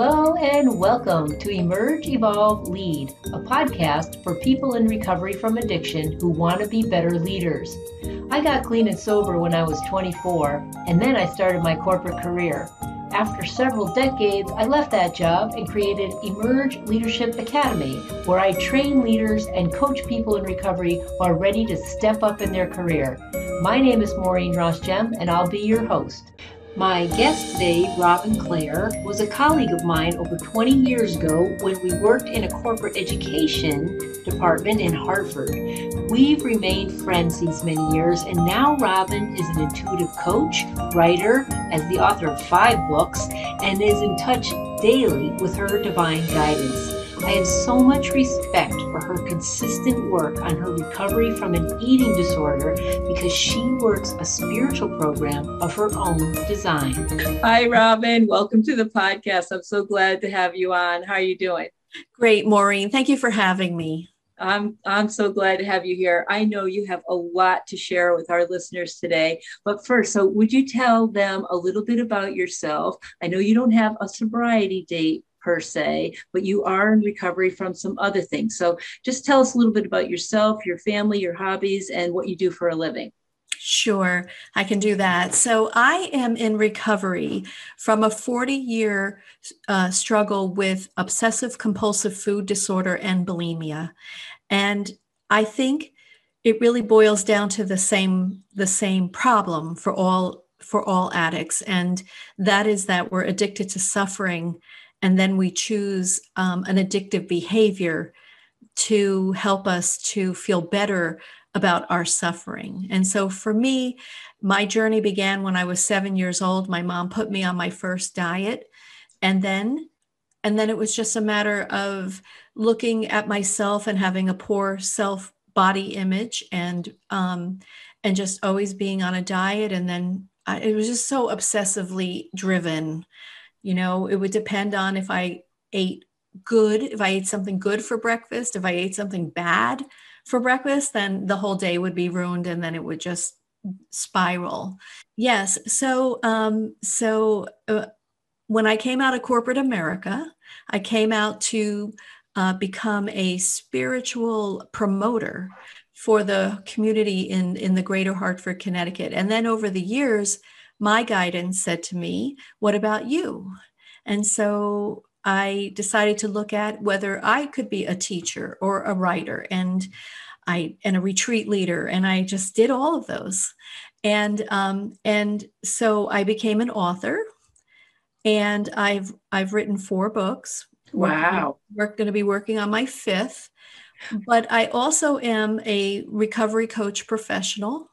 Hello and welcome to Emerge, Evolve, Lead, a podcast for people in recovery from addiction who want to be better leaders. I got clean and sober when I was 24, and then I started my corporate career. After several decades, I left that job and created Emerge Leadership Academy, where I train leaders and coach people in recovery who are ready to step up in their career. My name is Maureen Ross Gem, and I'll be your host. My guest today, Robin Clare, was a colleague of mine over 20 years ago when we worked in a corporate education department in Hartford. We've remained friends these many years, and now Robin is an intuitive coach, writer, as the author of five books, and is in touch daily with her divine guidance. I have so much respect for her consistent work on her recovery from an eating disorder because she works a spiritual program of her own design. Hi, Robin. Welcome to the podcast. I'm so glad to have you on. How are you doing? Great, Maureen. Thank you for having me. I'm I'm so glad to have you here. I know you have a lot to share with our listeners today. But first, so would you tell them a little bit about yourself? I know you don't have a sobriety date per se, but you are in recovery from some other things. So just tell us a little bit about yourself, your family, your hobbies, and what you do for a living. Sure, I can do that. So, I am in recovery from a 40 year uh, struggle with obsessive compulsive food disorder and bulimia. And I think it really boils down to the same the same problem for all for all addicts and that is that we're addicted to suffering and then we choose um, an addictive behavior to help us to feel better about our suffering. And so for me, my journey began when I was 7 years old. My mom put me on my first diet and then and then it was just a matter of looking at myself and having a poor self body image and um and just always being on a diet and then I, it was just so obsessively driven you know, it would depend on if I ate good, if I ate something good for breakfast, if I ate something bad for breakfast, then the whole day would be ruined and then it would just spiral. Yes. So, um, so uh, when I came out of corporate America, I came out to uh, become a spiritual promoter for the community in, in the greater Hartford, Connecticut. And then over the years, my guidance said to me, What about you? And so I decided to look at whether I could be a teacher or a writer and I and a retreat leader. And I just did all of those. And um, and so I became an author and I've I've written four books. Wow. We're going to be working on my fifth. But I also am a recovery coach professional.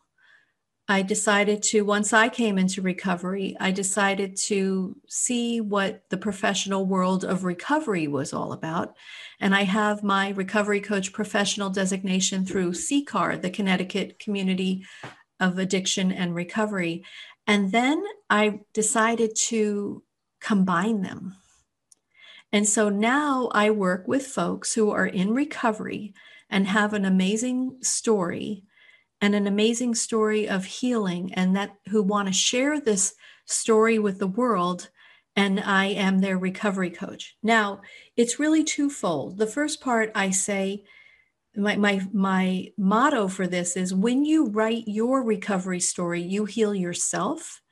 I decided to, once I came into recovery, I decided to see what the professional world of recovery was all about. And I have my recovery coach professional designation through CCAR, the Connecticut Community of Addiction and Recovery. And then I decided to combine them. And so now I work with folks who are in recovery and have an amazing story and an amazing story of healing and that who want to share this story with the world and I am their recovery coach. Now, it's really twofold. The first part I say my my my motto for this is when you write your recovery story, you heal yourself.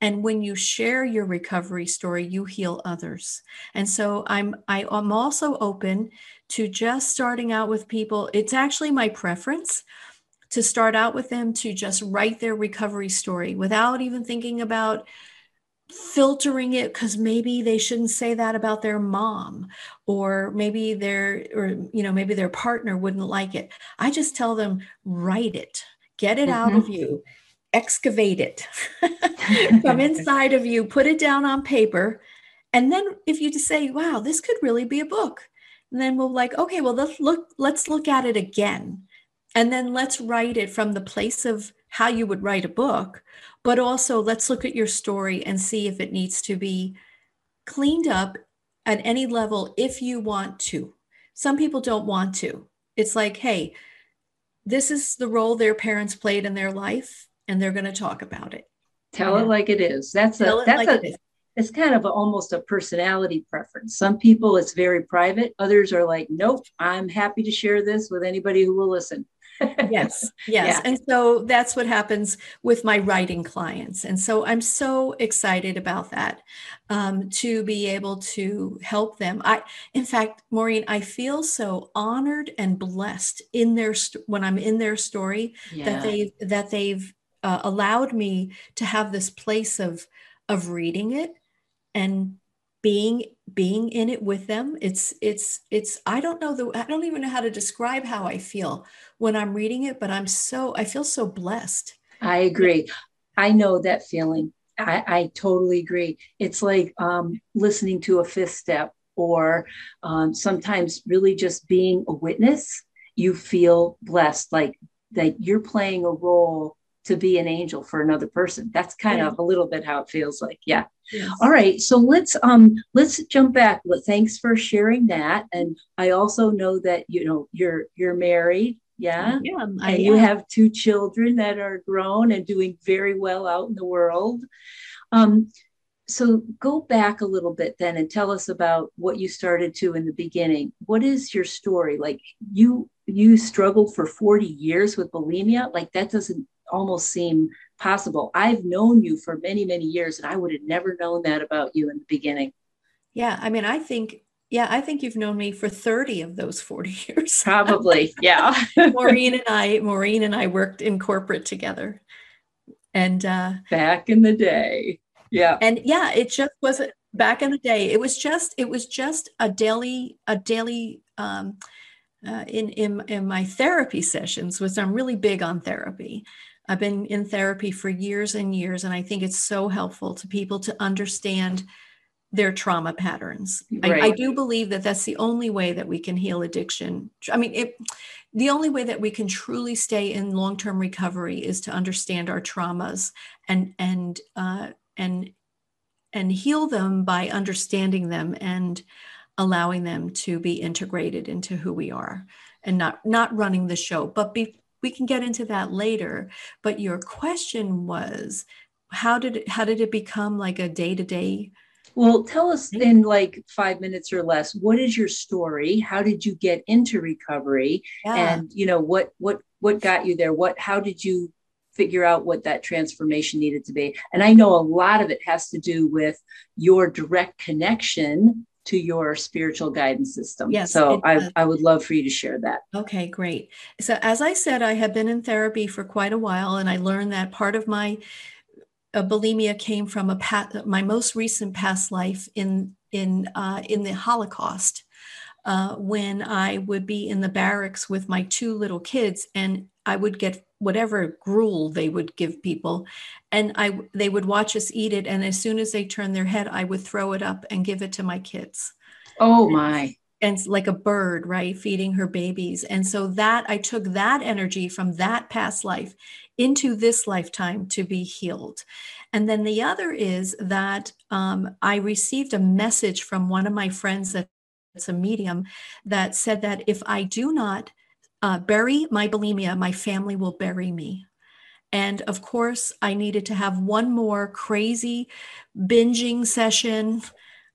And when you share your recovery story, you heal others. And so I'm I, I'm also open to just starting out with people. It's actually my preference to start out with them to just write their recovery story without even thinking about filtering it because maybe they shouldn't say that about their mom or maybe their or you know maybe their partner wouldn't like it. I just tell them write it. Get it mm-hmm. out of mm-hmm. you. Excavate it. From inside of you. Put it down on paper. And then if you just say wow this could really be a book. And then we'll like okay well let's look let's look at it again and then let's write it from the place of how you would write a book, but also let's look at your story and see if it needs to be cleaned up at any level if you want to. Some people don't want to. It's like, hey, this is the role their parents played in their life, and they're going to talk about it. Tell it like it is. That's Tell a that's a it's kind of a, almost a personality preference. Some people it's very private. Others are like, nope, I'm happy to share this with anybody who will listen. Yes, yes. Yeah. And so that's what happens with my writing clients. And so I'm so excited about that um, to be able to help them. I, in fact, Maureen, I feel so honored and blessed in their st- when I'm in their story yeah. that they that they've uh, allowed me to have this place of of reading it and being being in it with them. It's it's it's i don't know the i don't even know how to describe how i feel when i'm reading it but i'm so i feel so blessed. I agree. I know that feeling. I, I totally agree. It's like um, listening to a fifth step or um, sometimes really just being a witness you feel blessed like that you're playing a role to be an angel for another person. That's kind yeah. of a little bit how it feels like yeah. Yes. all right so let's um let's jump back. Thanks for sharing that. And i also know that you know you're you're married yeah? Yeah and you have two children that are grown and doing very well out in the world. Um so go back a little bit then and tell us about what you started to in the beginning. What is your story? Like you you struggled for 40 years with bulimia? Like that doesn't almost seem possible. I've known you for many, many years, and I would have never known that about you in the beginning. Yeah. I mean, I think, yeah, I think you've known me for 30 of those 40 years. Probably. Yeah. Maureen and I, Maureen and I worked in corporate together. And uh, back in the day. Yeah. And yeah, it just wasn't back in the day. It was just, it was just a daily, a daily, um, uh, in, in in my therapy sessions, which I'm really big on therapy. I've been in therapy for years and years, and I think it's so helpful to people to understand their trauma patterns. Right. I, I, do believe that that's the only way that we can heal addiction. I mean, it, the only way that we can truly stay in long-term recovery is to understand our traumas and and uh, and and heal them by understanding them and allowing them to be integrated into who we are and not not running the show. But be, we can get into that later but your question was how did it how did it become like a day-to-day well tell us in like five minutes or less what is your story? How did you get into recovery? Yeah. and you know what what what got you there? What how did you figure out what that transformation needed to be? And i know a lot of it has to do with your direct connection to your spiritual guidance system. Yes. So I, I would love for you to share that. Okay, great. So as I said, I have been in therapy for quite a while, and I learned that part of my uh, bulimia came from a past, my most recent past life in in uh, in the Holocaust. Uh, when I would be in the barracks with my two little kids, and I would get whatever gruel they would give people and i they would watch us eat it and as soon as they turned their head i would throw it up and give it to my kids. Oh my. And like a bird right feeding her babies. And so that i took that energy from that past life into this lifetime to be healed. And then the other is that um, i received a message from one of my friends that's a medium that said that if i do not uh, bury my bulimia, my family will bury me. And of course, I needed to have one more crazy binging session,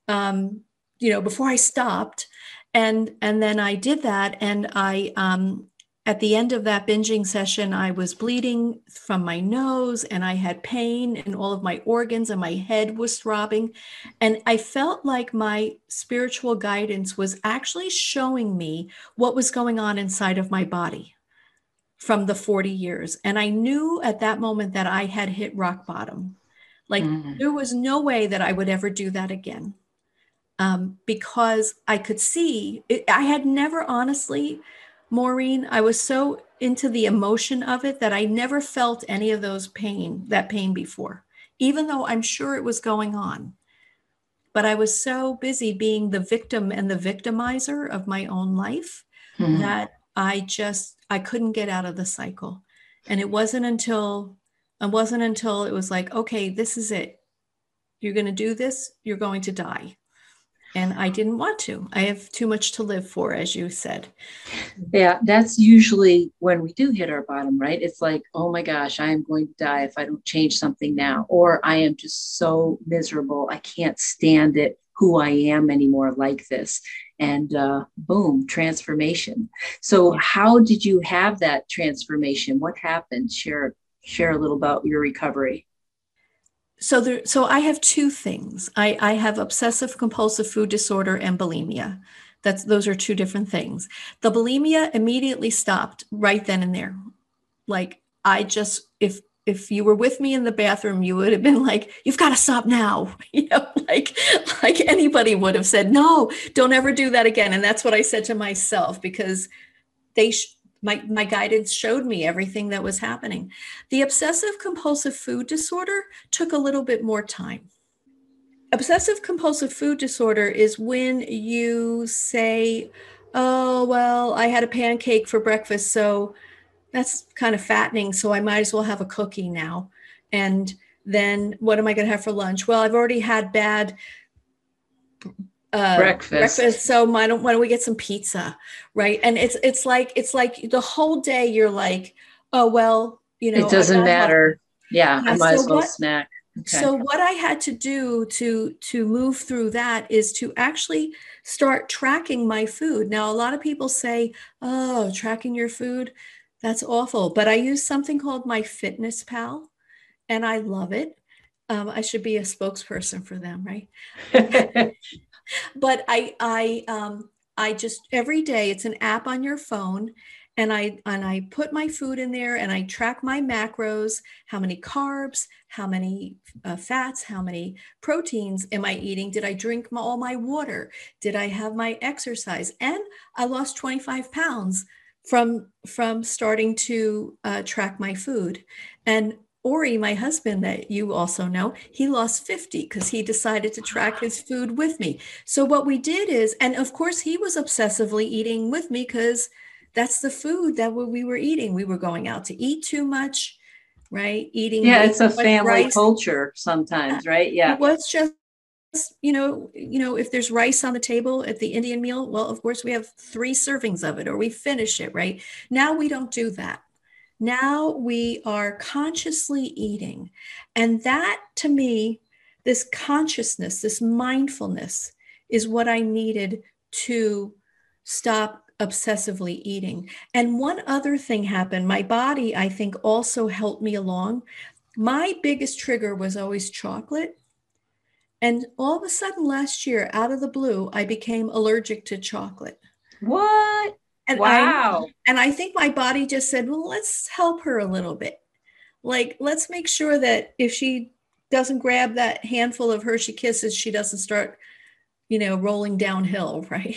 um, you know, before I stopped. And and then I did that, and I um, at the end of that binging session, I was bleeding from my nose and I had pain in all of my organs and my head was throbbing. And I felt like my spiritual guidance was actually showing me what was going on inside of my body from the 40 years. And I knew at that moment that I had hit rock bottom. Like mm. there was no way that I would ever do that again. Um, because I could see, it, I had never honestly Maureen, I was so into the emotion of it that I never felt any of those pain, that pain before, even though I'm sure it was going on. But I was so busy being the victim and the victimizer of my own life mm-hmm. that I just I couldn't get out of the cycle. And it wasn't until it wasn't until it was like, okay, this is it. You're going to do this, you're going to die. And I didn't want to. I have too much to live for, as you said. Yeah, that's usually when we do hit our bottom, right? It's like, oh my gosh, I am going to die if I don't change something now, or I am just so miserable. I can't stand it, who I am anymore like this. And uh, boom, transformation. So, how did you have that transformation? What happened? Share share a little about your recovery so there so i have two things. I i have obsessive compulsive food disorder and bulimia. That's those are two different things. The bulimia immediately stopped right then and there. Like i just if if you were with me in the bathroom you would have been like you've got to stop now. You know like like anybody would have said no don't ever do that again. And that's what i said to myself because they sh- my, my guidance showed me everything that was happening. The obsessive compulsive food disorder took a little bit more time. Obsessive compulsive food disorder is when you say, Oh, well, I had a pancake for breakfast, so that's kind of fattening, so I might as well have a cookie now. And then what am I going to have for lunch? Well, I've already had bad uh, breakfast. breakfast. So why don't why don't we get some pizza, right? And it's it's like it's like the whole day you're like, oh well, you know, it doesn't matter. Have, yeah, yeah, I might so as well what, snack. Okay. So what I had to do to to move through that is to actually start tracking my food. Now a lot of people say, "Oh, tracking your food, that's awful." But I use something called MyFitnessPal, and I love it. Um, I should be a spokesperson for them, right? but I I um I just every day it's an app on your phone and I and I put my food in there and I track my macros, how many carbs, how many uh, fats, how many proteins am I eating? Did I drink my, all my water? Did I have my exercise? And I lost 25 pounds from from starting to uh, track my food. And Ori, my husband, that you also know, he lost 50 because he decided to track his ah. food with me. So, what we did is, and of course, he was obsessively eating with me because that's the food that we were eating. We were going out to eat too much, right? Eating. Yeah, it's a family rice. culture sometimes, right? Yeah. It was just you know you know if there's rice on the table at the indian meal well of course we have three servings of it or we finish it right now we don't do that now we are consciously eating. And that to me, this consciousness, this mindfulness is what I needed to stop obsessively eating. And one other thing happened. My body, I think, also helped me along. My biggest trigger was always chocolate. And all of a sudden last year, out of the blue, I became allergic to chocolate. What? And wow. I, and I think my body just said, well, let's help her a little bit. Like, let's make sure that if she doesn't grab that handful of Hershey Kisses, she doesn't start, you know, rolling downhill, right?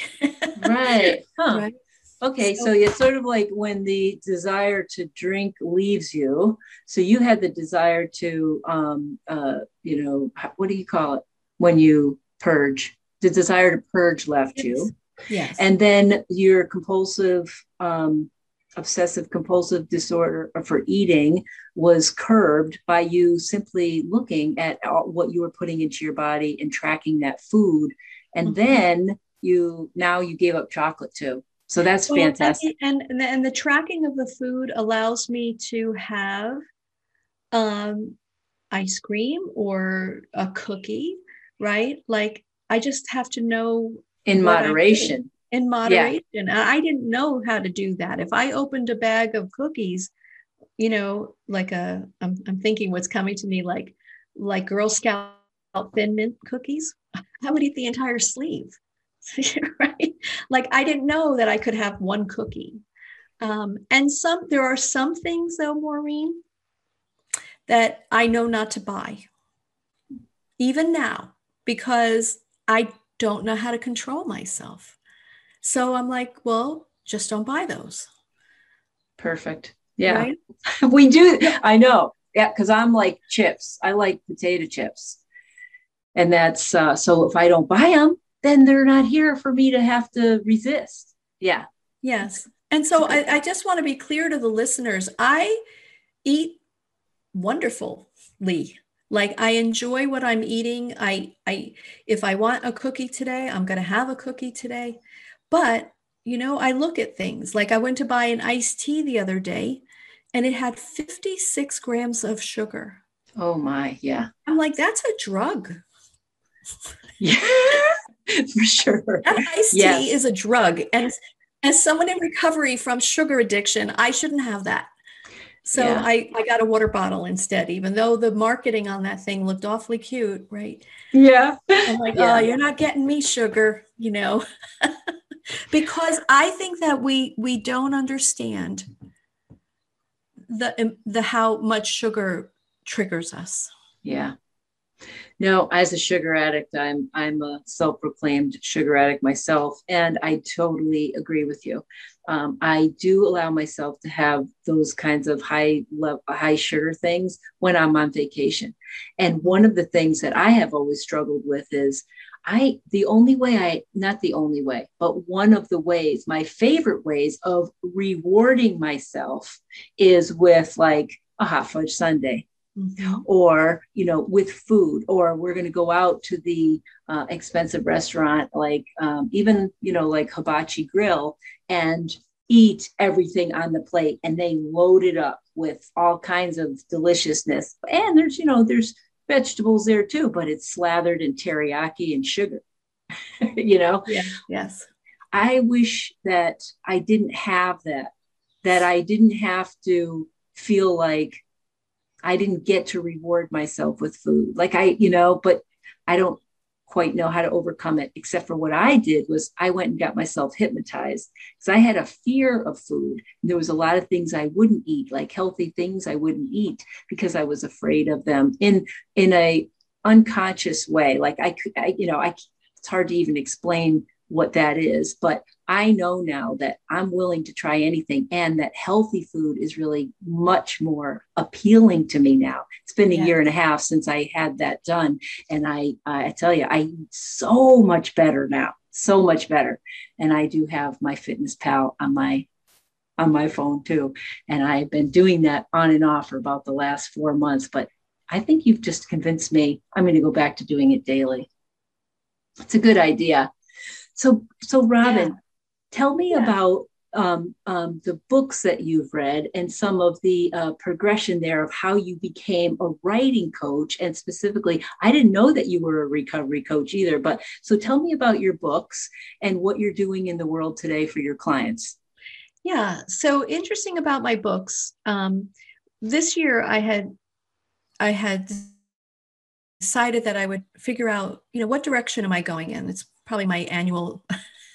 right. Huh. Right. Okay, so, so it's sort of like when the desire to drink leaves you. So you had the desire to, um, uh, you know, what do you call it when you purge? The desire to purge left you. Yes. And then your compulsive, um, obsessive compulsive disorder for eating was curbed by you simply looking at what you were putting into your body and tracking that food. And mm-hmm. then you now you gave up chocolate too. So that's well, fantastic. And, and, and the tracking of the food allows me to have um, ice cream or a cookie, right? Like I just have to know in moderation. in moderation. Yeah. i didn't know how to do that. If i opened a bag of cookies you know like a i'm, I'm thinking what's coming to me like like girl scout thin mint cookies i would eat the entire sleeve right? Like i didn't know that i could have one cookie. Um, and some there are some things though maureen that i know not to buy. Even now because i don't know how to control myself. So I'm like, well, just don't buy those. Perfect. Yeah. Right? we do. I know. Yeah. Cause I'm like chips. I like potato chips. And that's uh, so if I don't buy them, then they're not here for me to have to resist. Yeah. Yes. And so I, I just want to be clear to the listeners I eat wonderfully Like I enjoy what I'm eating. I I if I want a cookie today, I'm going to have a cookie today. But, you know, I look at things. Like I went to buy an iced tea the other day and it had 56 grams of sugar. Oh my, yeah. I'm like that's a drug. Yeah. For sure. That iced yes. tea is a drug and as someone in recovery from sugar addiction, I shouldn't have that. So yeah. I, I got a water bottle instead, even though the marketing on that thing looked awfully cute, right? Yeah. I'm like, oh, yeah. oh, you're not getting me sugar, you know. because I think that we we don't understand the um, the how much sugar triggers us. Yeah. No, as a sugar addict, I'm I'm a self-proclaimed sugar addict myself, and I totally agree with you. Um, I do allow myself to have those kinds of high level, high sugar things when I'm on vacation. And one of the things that I have always struggled with is I the only way I not the only way, but one of the ways, my favorite ways of rewarding myself is with like a hot fudge sundae Mm-hmm. or you know with food or we're going to go out to the uh, expensive restaurant like um, even you know like hibachi grill and eat everything on the plate and they load it up with all kinds of deliciousness. And there's you know there's vegetables there too but it's slathered in teriyaki and sugar you know? Yeah, yes. I wish that i didn't have that that i didn't have to feel like I didn't get to reward myself with food. Like I, you know, but I don't quite know how to overcome it, except for what I did was I went and got myself hypnotized because I had a fear of food. And There was a lot of things I wouldn't eat, like healthy things I wouldn't eat because I was afraid of them in in a unconscious way. Like I I, you know, I it's hard to even explain what that is. But I know now that I'm willing to try anything and that healthy food is really much more appealing to me now. It's been a yeah. year and a half since I had that done. And I, I tell you, I eat so much better now, so much better. And I do have MyFitnessPal on my on my phone too. And I've been doing that on and off for about the last four months. But I think you've just convinced me I'm going to go back to doing it daily. It's a good idea. So, so Robin, yeah. tell me yeah. about um, um, the books that you've read and some of the uh, progression there of how you became a writing coach. And specifically, I didn't know that you were a recovery coach either. But so tell me about your books and what you're doing in the world today for your clients. Yeah. So interesting about my books. Um, this year, I had I had decided that I would figure out, you know, what direction am I going in? It's probably my annual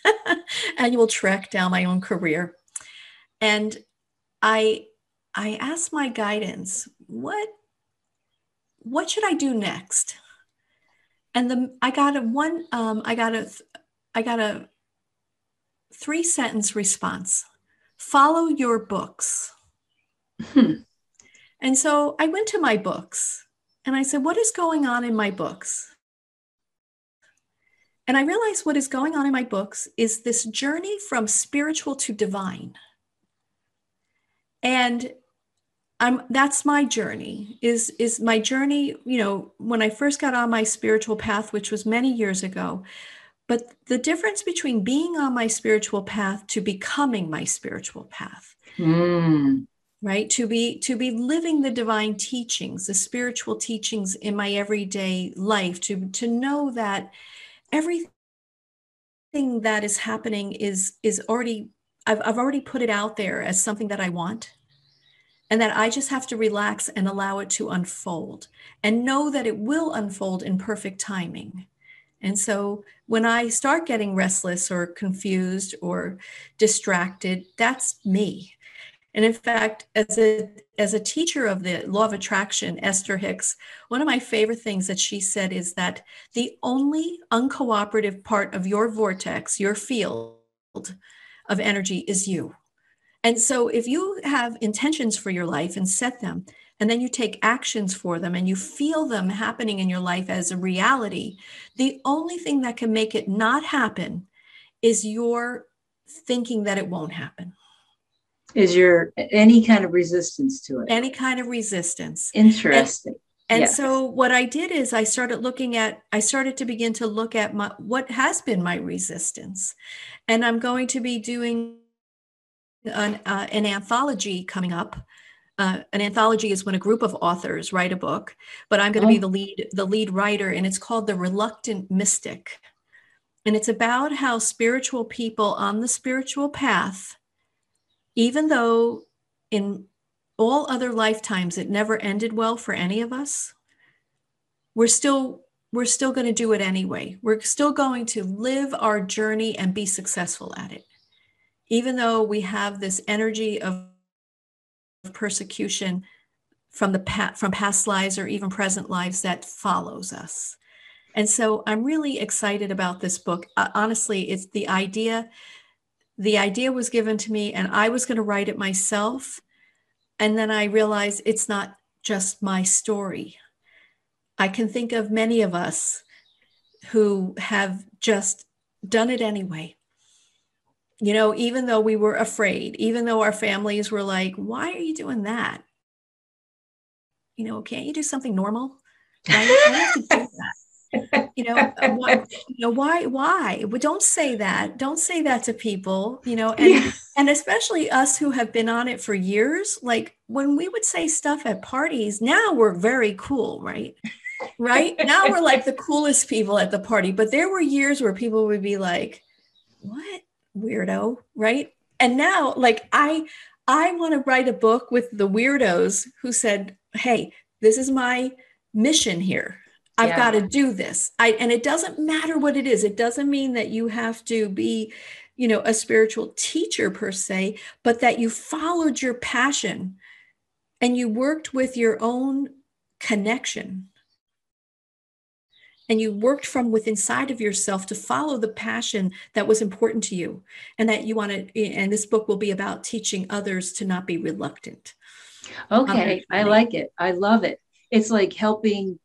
annual trek down my own career. And I I asked my guidance, what what should I do next? And the I got a one um, I got a I got a three sentence response. Follow your books. Hmm. And so I went to my books and I said, What is going on in my books? And I realized what is going on in my books is this journey from spiritual to divine. And I'm that's my journey is is my journey, you know, when I first got on my spiritual path which was many years ago. But the difference between being on my spiritual path to becoming my spiritual path. Mm. Right? To be to be living the divine teachings, the spiritual teachings in my everyday life to to know that everything that is happening is is already I've, I've already put it out there as something that I want and that I just have to relax and allow it to unfold and know that it will unfold in perfect timing. And so when I start getting restless or confused or distracted, that's me. And in fact, as a as a teacher of the law of attraction, Esther Hicks, one of my favorite things that she said is that the only uncooperative part of your vortex, your field of energy is you. And so if you have intentions for your life and set them, and then you take actions for them and you feel them happening in your life as a reality, the only thing that can make it not happen is your thinking that it won't happen is your any kind of resistance to it any kind of resistance interesting And Yes. so what I did is I started looking at I started to begin to look at my what has been my resistance. And I'm going to be doing an, uh, an anthology coming up. Uh, an anthology is when a group of authors write a book, but I'm going to be Oh. the lead the lead writer, and it's called The Reluctant Mystic. And it's about how spiritual people on the spiritual path, even though in all other lifetimes it never ended well for any of us, we're still we're still going to do it anyway. We're still going to live our journey and be successful at it. Even though we have this energy of persecution from the past, from past lives or even present lives that follows us. And so I'm really excited about this book. Uh, honestly, it's the idea the idea was given to me and I was going to write it myself and then I realized it's not just my story. I can think of many of us who have just done it anyway. You know, even though we were afraid, even though our families were like, why are you doing that? You know, can't you do something normal? Why, why do you have to do that? You know uh, why, you know why why? But don't say that. Don't say that to people you know and Yeah. and especially us who have been on it for years like when we would say stuff at parties now we're very cool right? Right? Now we're like the coolest people at the party but there were years where people would be like what weirdo right? And now like i i want to write a book with the weirdos who said hey this is my mission here I've Yeah. got to do this. I and it doesn't matter what it is. It doesn't mean that you have to be, you know, a spiritual teacher per se, but that you followed your passion and you worked with your own connection. And you worked from within inside of yourself to follow the passion that was important to you. And that you want to, and this book will be about teaching others to not be reluctant. Okay, um, I like it. I love it. It's like helping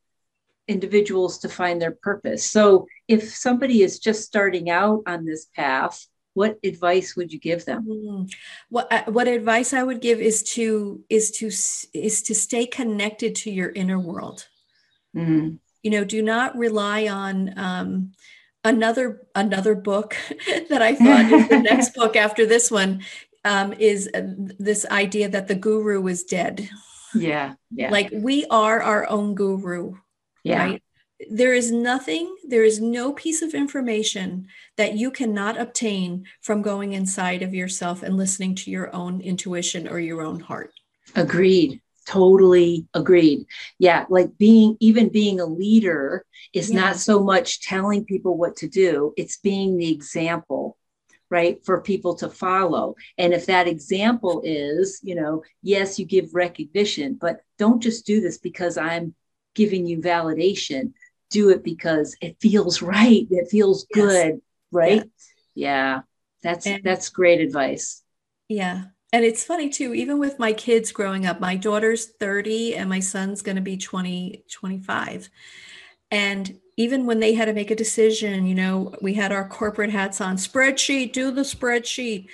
individuals to find their purpose. So, if somebody is just starting out on this path, what advice would you give them? Mm. What uh, what advice I would give is to is to is to stay connected to your inner world. Mhm. You know, do not rely on um, another another book that I thought is the next book after this one um, is uh, this idea that the guru is dead. Yeah, yeah, Like we are our own guru, yeah. right? There is nothing, there is no piece of information that you cannot obtain from going inside of yourself and listening to your own intuition or your own heart. Agreed. Totally agreed. Yeah, like being even being a leader is Yeah. not so much telling people what to do, it's being the example, right, for people to follow. And if that example is, you know, yes, you give recognition, but don't just do this because I'm giving you validation. Do it because it feels right. It feels Yes. good, right? Yeah. Yeah. That's And- that's great advice. Yeah. And it's funny too, even with my kids growing up, my daughter's 30 and my son's going to be 20, 25. And even when they had to make a decision, you know, we had our corporate hats on spreadsheet, do the spreadsheet,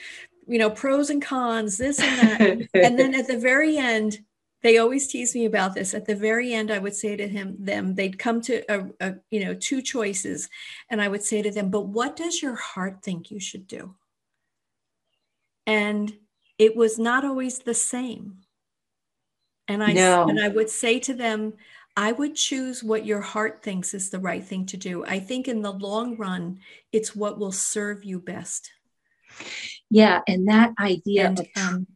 you know, pros and cons, this and that. and then at the very end, they always tease me about this. At the very end, I would say to him, them, they'd come to a, a you know, two choices. And I would say to them, but what does your heart think you should do? And it was not always the same. And I No. and I would say to them, I would choose what your heart thinks is the right thing to do. I think in the long run, it's what will serve you best. yeah, and that idea And of um,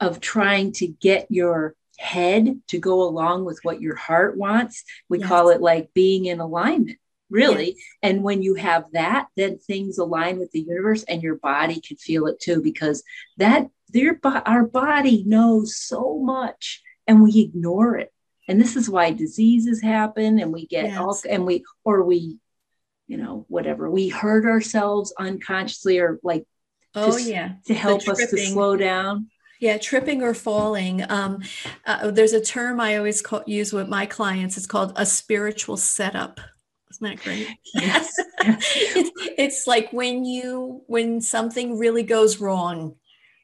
of trying to get your head to go along with what your heart wants. We Yes. call it like being in alignment, really. And when you have that, then things align with the universe and your body can feel it too, because that their our body knows so much and we ignore it. And this is why diseases happen and we get all and we or we, you know, whatever, we hurt ourselves unconsciously or like oh yeah, to help us to slow down. Yeah, tripping or falling. Um, uh, there's a term I always call, use with my clients. It's called a spiritual setup. Isn't that great? Yes. it's, it's like when you when something really goes wrong,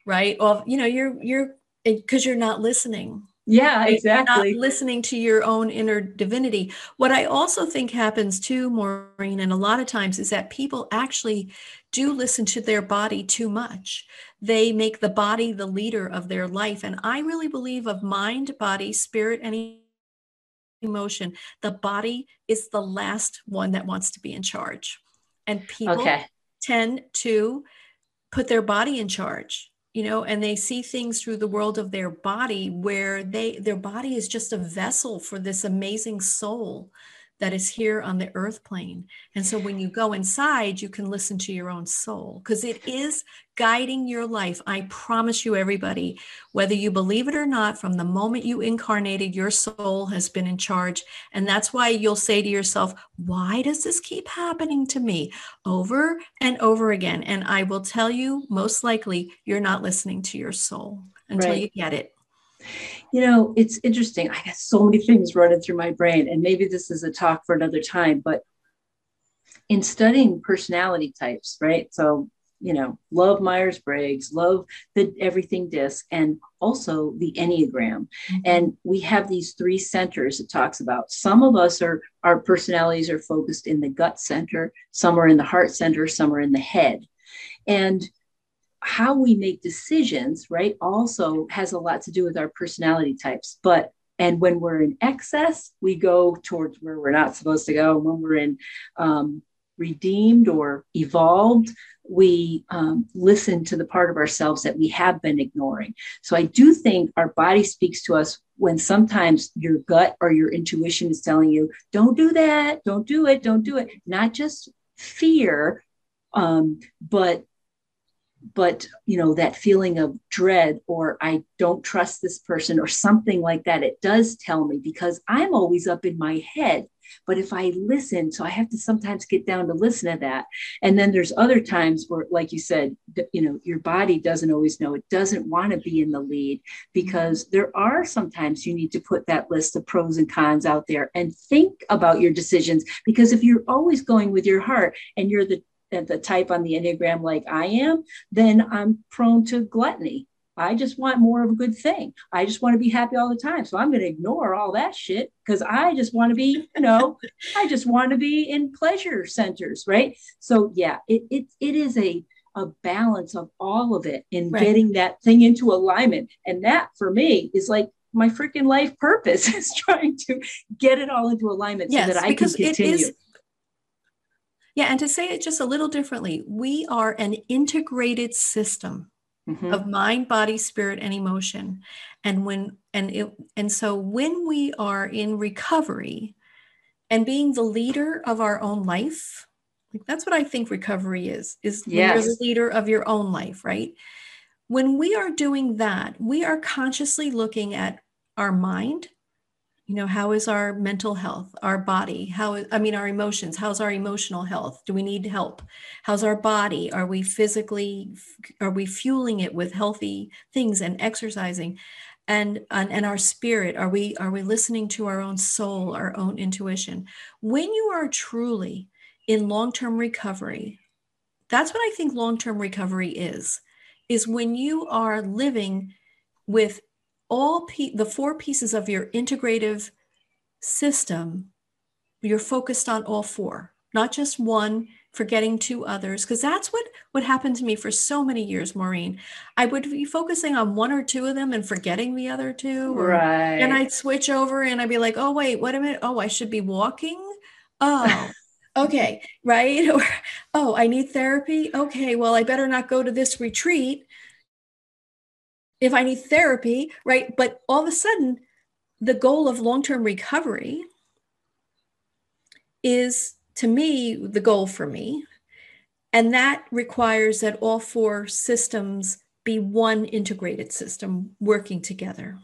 right? Or you know you're you're because you're not listening. Yeah, exactly. Not listening to your own inner divinity. What I also think happens too, Maureen, and a lot of times is that people actually do listen to their body too much. They make the body the leader of their life. And I really believe of mind, body, spirit, and emotion, the body is the last one that wants to be in charge. And people okay. tend to put their body in charge you know and they see things through the world of their body where they their body is just a vessel for this amazing soul that is here on the earth plane. And so when you go inside, you can listen to your own soul because it is guiding your life. I promise you, everybody, whether you believe it or not, from the moment you incarnated, your soul has been in charge. And that's why you'll say to yourself, Why does this keep happening to me over and over again? And I will tell you, most likely, you're not listening to your soul until right. you get it. You know, it's interesting. I got so many things running through my brain, and maybe this is a talk for another time, but in studying personality types, right? So, you know, love Myers Briggs, love the Everything DiSC, and also the Enneagram. Mm-hmm. And we have these three centers it talks about. Some of us are, our personalities are focused in the gut center, some are in the heart center, some are in the head. And how we make decisions, right, also has a lot to do with our personality types. But and when we're in excess, we go towards where we're not supposed to go. When we're in um, redeemed or evolved, we um, listen to the part of ourselves that we have been ignoring. So I do think our body speaks to us when sometimes your gut or your intuition is telling you, don't do that, don't do it, don't do it. Not just fear, um, but but you know that feeling of dread or i don't trust this person or something like that it does tell me because i'm always up in my head. But if i listen so i have to sometimes get down to listen to that. And then there's other times where like you said you know your body doesn't always know. It doesn't want to be in the lead because there are sometimes you need to put that list of pros and cons out there and think about your decisions. Because if you're always going with your heart and you're the the type on the Enneagram like I am, then I'm prone to gluttony. I just want more of a good thing. I just want to be happy all the time. So I'm going to ignore all that shit because I just want to be, you know, I just want to be in pleasure centers, right? So yeah, it it, it is a a balance of all of it in right. getting that thing into alignment. And that for me is like my freaking life purpose is trying to get it all into alignment yes, so that I can continue. It is, yeah, and to say it just a little differently, we are an integrated system mm-hmm. of mind, body, spirit, and emotion. And when and it and so when we are in recovery and being the leader of our own life, like that's what I think recovery is, is yes. you're the leader of your own life, right? When we are doing that, we are consciously looking at our mind, you know how is our mental health our body? How i mean our emotions how's our emotional health? Do we need help? How's our body? Are we physically are we fueling it with healthy things and exercising? And, and and our spirit are we are we listening to our own soul our own intuition? When you are truly in long-term recovery that's what i think long-term recovery is is when you are living with all the four pieces of your integrative system, you're focused on all four, not just one, forgetting two others, because that's what what happened to me for so many years, Maureen. I would be focusing on one or two of them and forgetting the other two. Or, right. And I'd switch over and I'd be like, oh wait, what a minute. Oh, I should be walking. Oh. okay, right? Or, oh, I need therapy. Okay, well, I better not go to this retreat if I need therapy, right? But all of a sudden, the goal of long term recovery is to me the goal for me. And that requires that all four systems be one integrated system working together.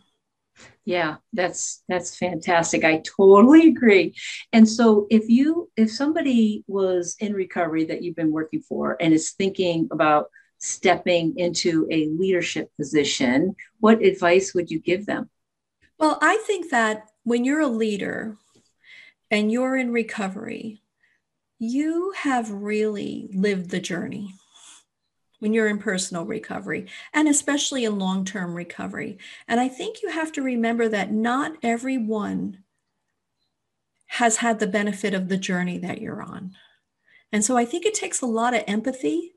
Yeah, that's that's fantastic. I totally agree. And so if you if somebody was in recovery that you've been working for and is thinking about stepping into a leadership position, what advice would you give them? Well, I think that when you're a leader and you're in recovery, you have really lived the journey. when you're in personal recovery and especially in long term recovery. And I think you have to remember that not everyone has had the benefit of the journey that you're on. And so I think it takes a lot of empathy,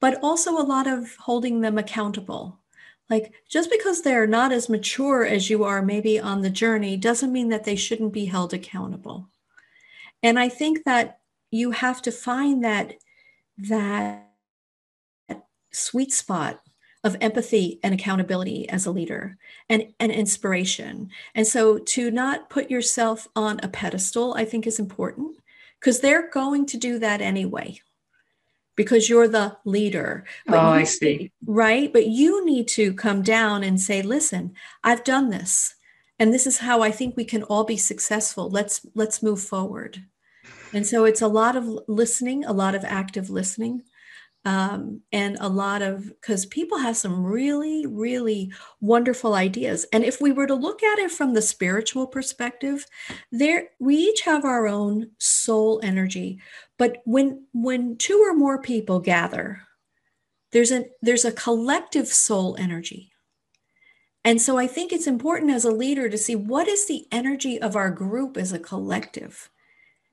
but also a lot of holding them accountable. Like just because they're not as mature as you are, maybe on the journey, doesn't mean that they shouldn't be held accountable. And I think that you have to find that that sweet spot of empathy and accountability as a leader and, and inspiration. And so to not put yourself on a pedestal, I think is important because they're going to do that anyway because you're the leader. But oh, I see. Right. But you need to come down and say, listen, I've done this. And this is how I think we can all be successful. Let's let's move forward. And so it's a lot of listening, a lot of active listening, um, and a lot of because people have some really really wonderful ideas. And if we were to look at it from the spiritual perspective there we each have our own soul energy. But when when two or more people gather there's a there's a collective soul energy. And so i think it's important as a leader to see what is the energy of our group as a collective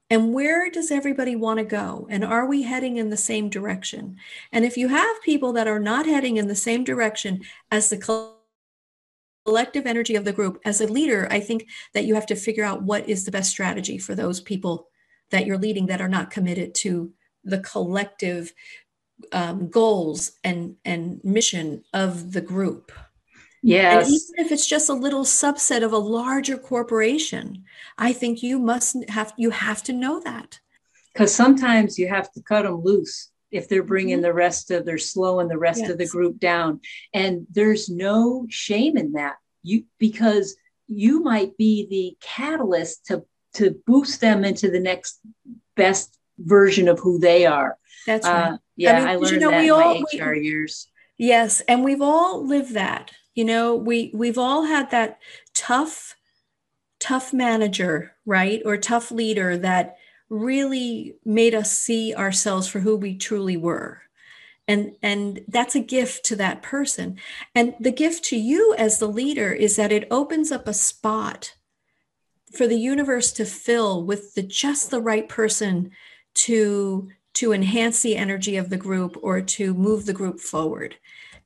and where does everybody want to go? And are we heading in the same direction? And if you have people that are not heading in the same direction as the collective energy of the group, as a leader, I think that you have to figure out what is the best strategy for those people that you're leading that are not committed to the collective um, goals and, and mission of the group. Yes. And even if it's just a little subset of a larger corporation, I think you must have you have to know that. Because sometimes you have to cut them loose if they're bringing mm-hmm. the rest of they're slowing the rest yes. of the group down and there's no shame in that you because you might be the catalyst to to boost them into the next best version of who they are that's right uh, yeah i, mean, I learned you know, that we in all, my hr we, years yes and we've all lived that you know we we've all had that tough tough manager right? Or tough leader that really made us see ourselves for who we truly were. And and that's a gift to that person. And the gift to you as the leader is that it opens up a spot for the universe to fill with the just the right person to to enhance the energy of the group or to move the group forward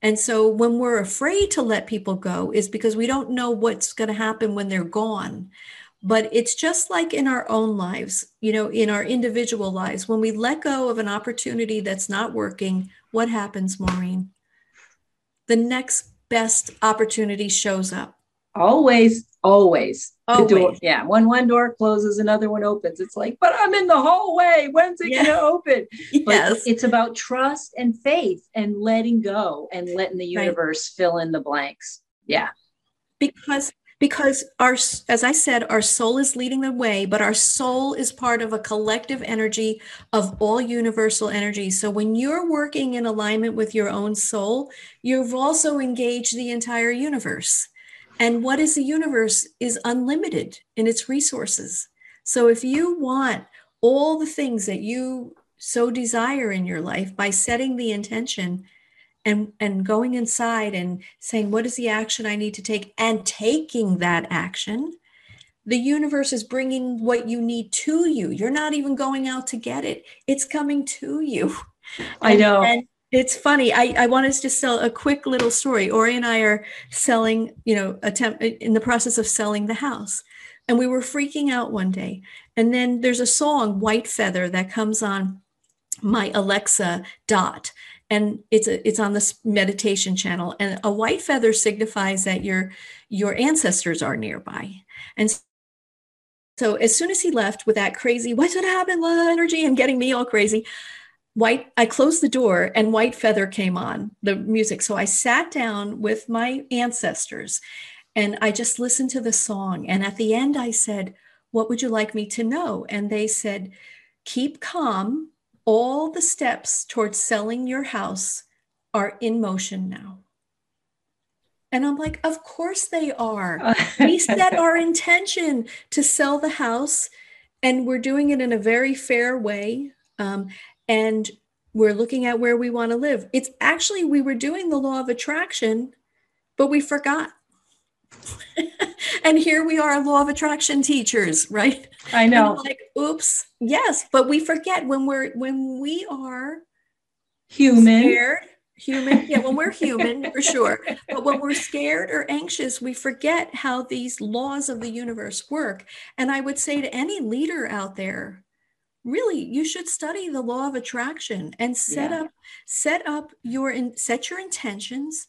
and so when we're afraid to let people go is because we don't know what's going to happen when they're gone. But it's just like in our own lives, you know, in our individual lives, when we let go of an opportunity that's not working, what happens, Maureen? The next best opportunity shows up. Always, always. Always. Door, yeah. When one door closes, another one opens. It's like, but I'm in the hallway. When's it yeah. going to open? Yes. But it's about trust and faith and letting go and letting the universe right. fill in the blanks. Yeah. Because because our as i said our soul is leading the way but our soul is part of a collective energy of all universal energy so when you're working in alignment with your own soul you've also engaged the entire universe and what is the universe is unlimited in its resources. So if you want all the things that you so desire in your life by setting the intention and and going inside and saying what is the action I need to take and taking that action, the universe is bringing what you need to you. You're not even going out to get it. It's coming to you. I know. And, it's funny. I, I wanted to sell a quick little story. Ori and I are selling, you know, attempt in the process of selling the house. And we were freaking out one day. And then there's a song, White Feather, that comes on my Alexa dot. And it's a, it's on this meditation channel. And a white feather signifies that your your ancestors are nearby. And so as soon as he left with that crazy, what's gonna happen, energy and getting me all crazy, white i closed the door and white feather came on the music. So i sat down with my ancestors and i just listened to the song. And at the end i said what would you like me to know? And they said keep calm. All the steps towards selling your house are in motion now. And i'm like of course they are. We set our intention to sell the house and we're doing it in a very fair way. Um, and we're looking at where we want to live. It's actually, we were doing the law of attraction, but we forgot. and here we are, law of attraction teachers, right? I know. like, oops, yes, but we forget when we're when we are human, scared, human, yeah, when we're human for sure, but when we're scared or anxious, we forget how these laws of the universe work. And I would say to any leader out there, really you should study the law of attraction and set yeah. up set up your in, set your intentions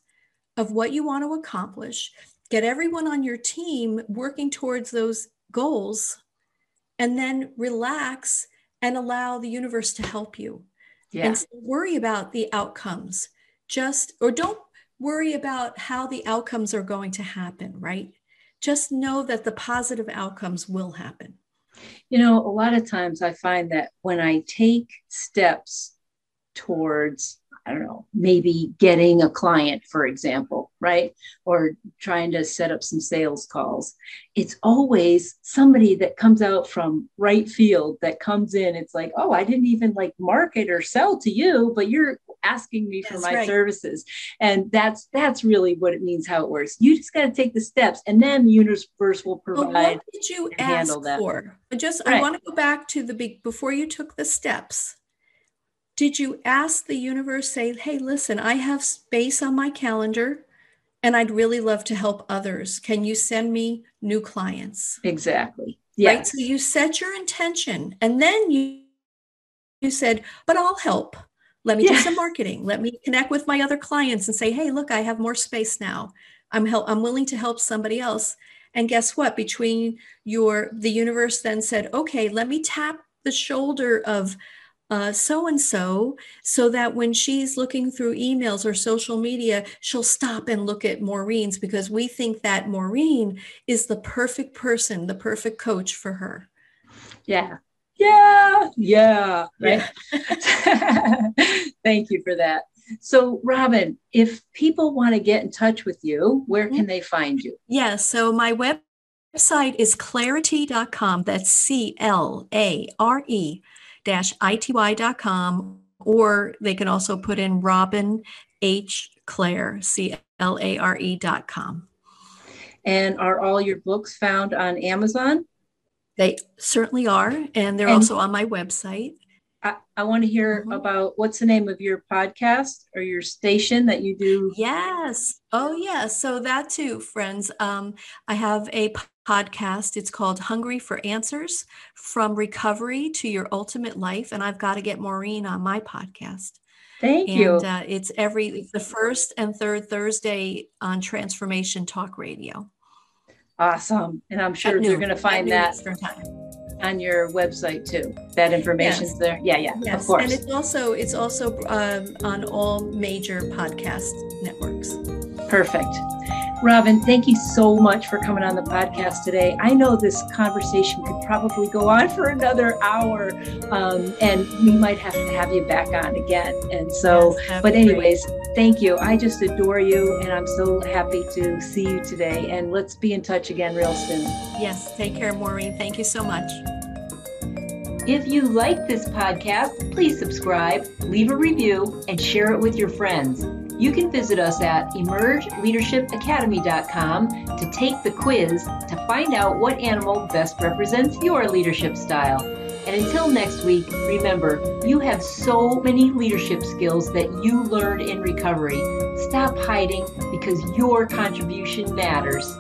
of what you want to accomplish. Get everyone on your team working towards those goals and then relax and allow the universe to help you. Yeah. and worry about the outcomes. Just or don't worry about how the outcomes are going to happen right? Just know that the positive outcomes will happen you know, a lot of times I find that when I take steps towards, I don't know, maybe getting a client, for example, right? Or trying to set up some sales calls, it's always somebody that comes out from right field that comes in. It's like, oh, I didn't even like market or sell to you, but you're asking me for my right. services. And that's that's really what it means how it works. You just got to take the steps and then the universe will provide what did you ask for? Just right. i want to go back to the big before you took the steps did you ask the universe say hey listen i have space on my calendar and i'd really love to help others. Can you send me new clients? Exactly. Yes. right so you set your intention and then you you said but i'll help let me do some marketing. Let me connect with my other clients and say, hey, look, I have more space now. I'm help I'm willing to help somebody else. And guess what? Between your the universe then said, okay, let me tap the shoulder of so and so, so that when she's looking through emails or social media, she'll stop and look at Maureen's because we think that Maureen is the perfect person, the perfect coach for her. Yeah, yeah, yeah, right. Yeah. Thank you for that. So, Robin, if people want to get in touch with you, where mm-hmm. can they find you? Yeah, so my website is clarety.com. That's C L A R E dash ity.com. Or they can also put in Robin H. Clare, C L A R E dot com. And are all your books found on Amazon? They certainly are, and they're and also on my website. I, I want to hear mm-hmm. about what's the name of your podcast or your station that you do. Yes. Oh, yeah. So that too, friends. Um, I have a podcast. It's called Hungry for Answers From Recovery to Your Ultimate Life. And I've got to get Maureen on my podcast. Thank and, you. Uh, it's every it's the first and third Thursday on Transformation Talk Radio. Awesome. And I'm sure you're going to find that on your website too. That information's yes. there. Yeah, yeah, yes. of course. And it's also it's also um, on all major podcast networks. Perfect. Robin, thank you so much for coming on the podcast today. I know this conversation could probably go on for another hour, um, and we might have to have you back on again. And so, yes, but anyways, great. thank you. I just adore you, and I'm so happy to see you today. And let's be in touch again real soon. Yes, take care, Maureen. Thank you so much. If you like this podcast, please subscribe, leave a review, and share it with your friends. You can visit us at emergeleadershipacademy.com to take the quiz to find out what animal best represents your leadership style. And until next week, remember, you have so many leadership skills that you learned in recovery. Stop hiding because your contribution matters.